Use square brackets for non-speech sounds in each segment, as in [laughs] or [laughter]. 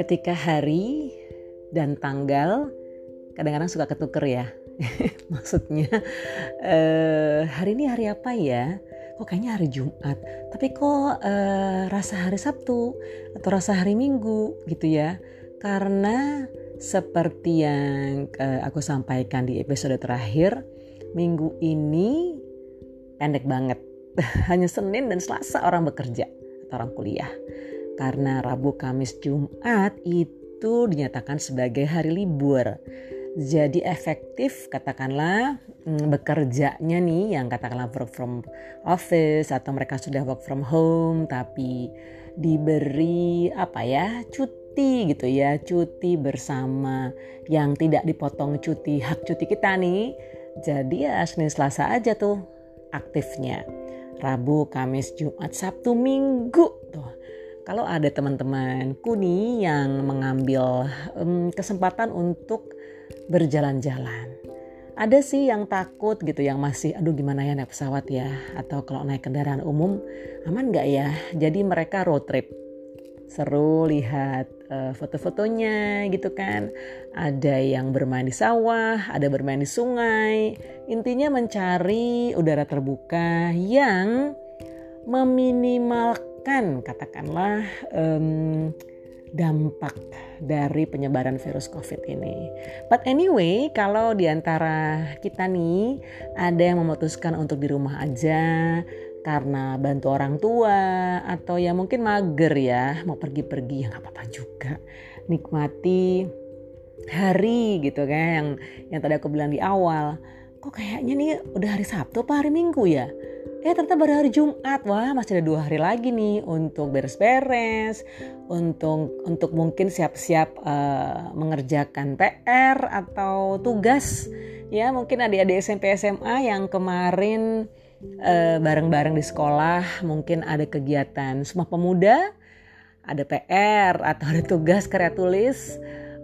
Ketika hari dan tanggal kadang-kadang suka ketuker ya. [laughs] Maksudnya eh, hari ini hari apa ya? Kok kayaknya hari Jumat, tapi kok eh, rasa hari Sabtu atau rasa hari Minggu gitu ya? Karena seperti yang eh, aku sampaikan di episode terakhir, minggu ini pendek banget. Hanya Senin dan Selasa orang bekerja atau orang kuliah. Karena Rabu, Kamis, Jumat itu dinyatakan sebagai hari libur. Jadi efektif katakanlah mm, bekerjanya nih yang katakanlah work from office atau mereka sudah work from home tapi diberi apa ya cuti gitu ya cuti bersama yang tidak dipotong cuti hak cuti kita nih. Jadi ya Senin Selasa aja tuh aktifnya Rabu, Kamis, Jumat, Sabtu, Minggu tuh kalau ada teman-teman kuni yang mengambil um, kesempatan untuk berjalan-jalan. Ada sih yang takut gitu, yang masih aduh gimana ya naik pesawat ya, atau kalau naik kendaraan umum aman nggak ya? Jadi mereka road trip. Seru lihat uh, foto-fotonya gitu kan. Ada yang bermain di sawah, ada bermain di sungai. Intinya mencari udara terbuka yang meminimalkan katakanlah um, dampak dari penyebaran virus COVID ini. But anyway, kalau di antara kita nih ada yang memutuskan untuk di rumah aja karena bantu orang tua atau ya mungkin mager ya mau pergi-pergi ya nggak apa-apa juga. Nikmati hari gitu kan yang yang tadi aku bilang di awal. Kok kayaknya nih udah hari Sabtu apa hari Minggu ya? Eh ternyata baru hari Jumat. Wah masih ada dua hari lagi nih untuk beres-beres untuk untuk mungkin siap-siap uh, mengerjakan PR atau tugas. Ya mungkin adik-adik SMP SMA yang kemarin bareng-bareng di sekolah mungkin ada kegiatan Sumpah Pemuda ada PR atau ada tugas karya tulis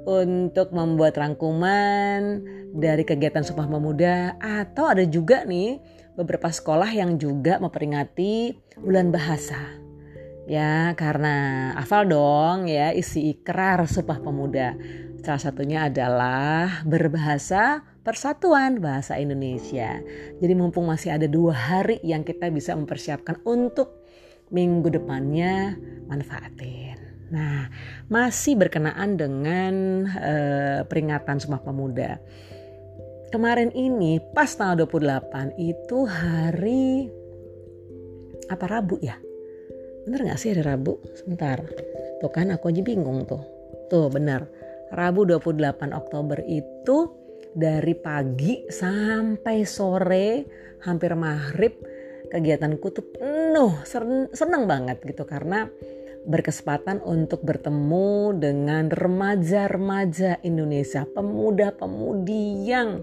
untuk membuat rangkuman dari kegiatan Sumpah Pemuda atau ada juga nih beberapa sekolah yang juga memperingati bulan bahasa. Ya, karena hafal dong ya isi ikrar Sumpah Pemuda. Salah satunya adalah berbahasa Persatuan Bahasa Indonesia. Jadi mumpung masih ada dua hari yang kita bisa mempersiapkan untuk minggu depannya manfaatin. Nah, masih berkenaan dengan uh, peringatan Sumpah Pemuda kemarin ini pas tanggal 28 itu hari apa Rabu ya? Bener gak sih hari Rabu? Sebentar. Tuh kan aku aja bingung tuh. Tuh bener. Rabu 28 Oktober itu dari pagi sampai sore hampir maghrib kegiatanku tuh penuh seneng banget gitu karena berkesempatan untuk bertemu dengan remaja-remaja Indonesia, pemuda-pemudi yang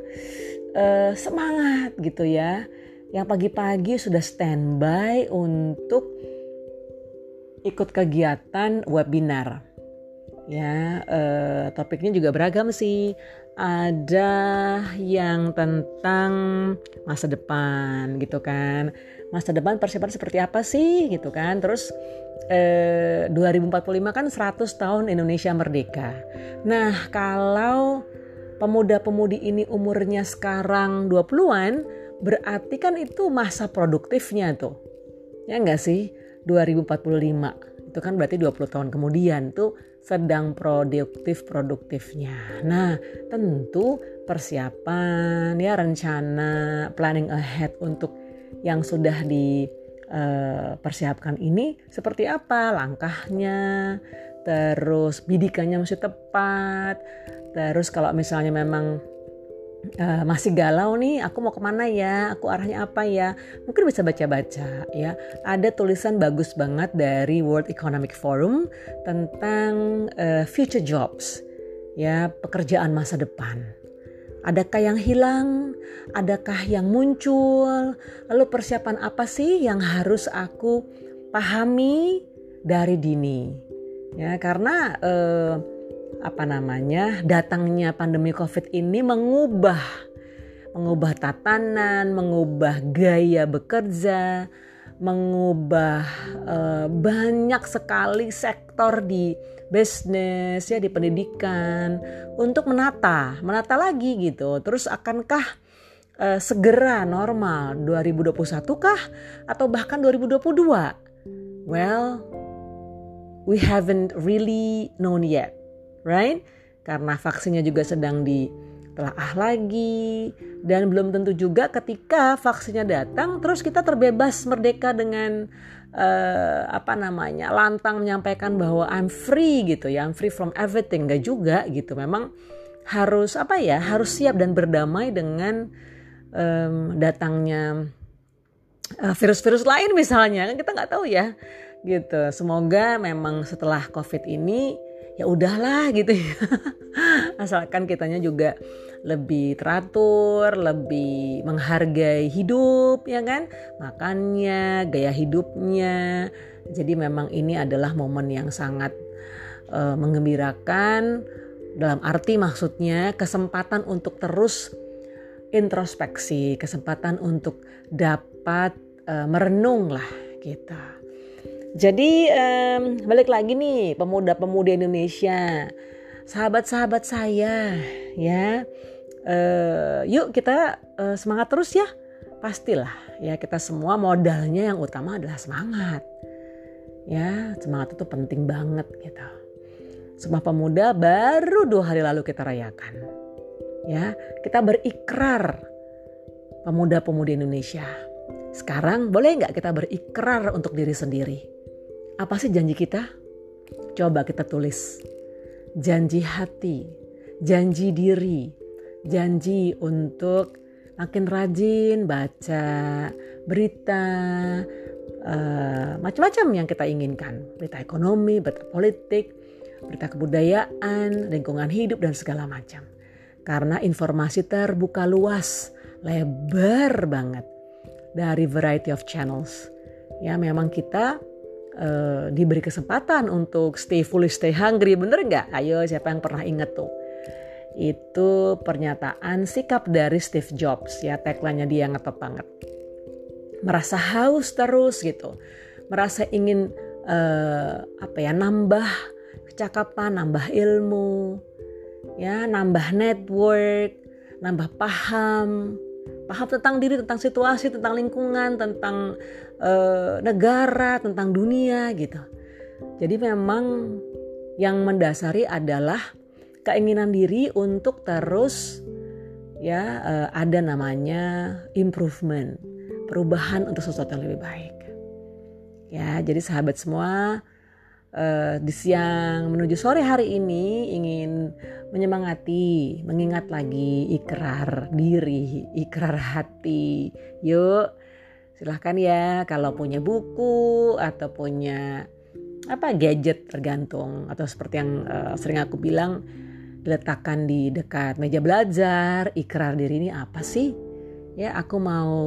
uh, semangat gitu ya, yang pagi-pagi sudah standby untuk ikut kegiatan webinar. Ya, uh, topiknya juga beragam sih. Ada yang tentang masa depan gitu kan. Masa depan persiapan seperti apa sih gitu kan. Terus eh, 2045 kan 100 tahun Indonesia merdeka. Nah, kalau pemuda-pemudi ini umurnya sekarang 20-an, berarti kan itu masa produktifnya tuh. Ya enggak sih? 2045. Itu kan berarti 20 tahun kemudian tuh sedang produktif-produktifnya. Nah, tentu persiapan ya rencana planning ahead untuk yang sudah di uh, persiapkan ini seperti apa langkahnya, terus bidikannya masih tepat, terus kalau misalnya memang uh, masih galau nih, aku mau ke mana ya, aku arahnya apa ya, mungkin bisa baca-baca ya. Ada tulisan bagus banget dari World Economic Forum tentang uh, future jobs, ya pekerjaan masa depan. Adakah yang hilang? Adakah yang muncul? Lalu persiapan apa sih yang harus aku pahami dari dini? Ya, karena eh, apa namanya? datangnya pandemi Covid ini mengubah mengubah tatanan, mengubah gaya bekerja, mengubah uh, banyak sekali sektor di bisnis ya di pendidikan untuk menata, menata lagi gitu. Terus akankah uh, segera normal 2021 kah atau bahkan 2022? Well, we haven't really known yet, right? Karena vaksinnya juga sedang ditelaah lagi. Dan belum tentu juga ketika vaksinnya datang terus kita terbebas merdeka dengan uh, apa namanya lantang menyampaikan bahwa I'm free gitu ya. I'm free from everything. Gak juga gitu. Memang harus apa ya harus siap dan berdamai dengan um, datangnya uh, virus-virus lain misalnya. Kan kita nggak tahu ya gitu. Semoga memang setelah covid ini ya udahlah gitu ya [laughs] asalkan kitanya juga lebih teratur, lebih menghargai hidup ya kan, makannya, gaya hidupnya. Jadi memang ini adalah momen yang sangat uh, mengembirakan dalam arti maksudnya kesempatan untuk terus introspeksi, kesempatan untuk dapat uh, merenung lah kita. Jadi um, balik lagi nih pemuda-pemuda Indonesia, sahabat-sahabat saya ya uh, yuk kita uh, semangat terus ya. Pastilah ya kita semua modalnya yang utama adalah semangat. Ya semangat itu penting banget gitu. Semua pemuda baru dua hari lalu kita rayakan. Ya kita berikrar pemuda-pemudi Indonesia. Sekarang boleh nggak kita berikrar untuk diri sendiri? Apa sih janji kita? Coba kita tulis. Janji hati, janji diri, janji untuk makin rajin baca berita uh, macam-macam yang kita inginkan berita ekonomi berita politik berita kebudayaan lingkungan hidup dan segala macam karena informasi terbuka luas lebar banget dari variety of channels ya memang kita uh, diberi kesempatan untuk stay foolish stay hungry bener nggak? Ayo siapa yang pernah inget tuh? Itu pernyataan sikap dari Steve Jobs ya tagline-nya dia ngetop banget. Merasa haus terus gitu. Merasa ingin uh, apa ya nambah kecakapan nambah ilmu ya nambah network nambah paham. Paham tentang diri tentang situasi tentang lingkungan tentang uh, negara tentang dunia gitu jadi memang yang mendasari adalah keinginan diri untuk terus ya uh, ada namanya improvement, perubahan untuk sesuatu yang lebih baik. Ya, jadi sahabat semua uh, di siang menuju sore hari ini ingin menyemangati, mengingat lagi ikrar diri, ikrar hati. Yuk, silahkan ya kalau punya buku atau punya apa gadget tergantung atau seperti yang uh, sering aku bilang diletakkan di dekat meja belajar, ikrar diri ini apa sih? Ya, aku mau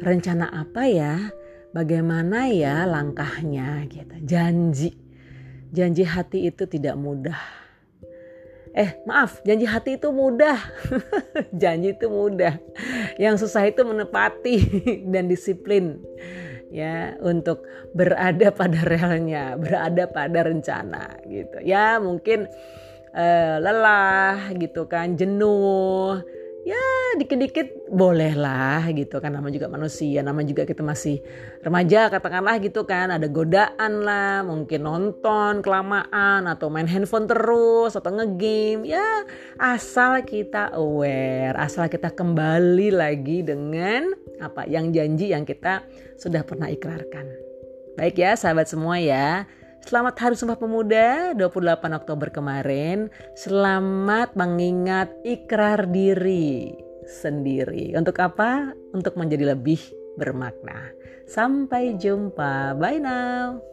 rencana apa ya? Bagaimana ya langkahnya gitu. Janji. Janji hati itu tidak mudah. Eh, maaf, janji hati itu mudah. [laughs] janji itu mudah. Yang susah itu menepati [laughs] dan disiplin ya untuk berada pada realnya, berada pada rencana gitu. Ya, mungkin uh, lelah gitu kan, jenuh. Ya dikit-dikit bolehlah gitu kan nama juga manusia, nama juga kita masih remaja katakanlah gitu kan, ada godaan lah, mungkin nonton kelamaan atau main handphone terus atau ngegame. Ya asal kita aware, asal kita kembali lagi dengan apa yang janji yang kita sudah pernah ikrarkan. Baik ya sahabat semua ya. Selamat Hari Sumpah Pemuda 28 Oktober kemarin. Selamat mengingat ikrar diri sendiri. Untuk apa? Untuk menjadi lebih bermakna. Sampai jumpa. Bye now.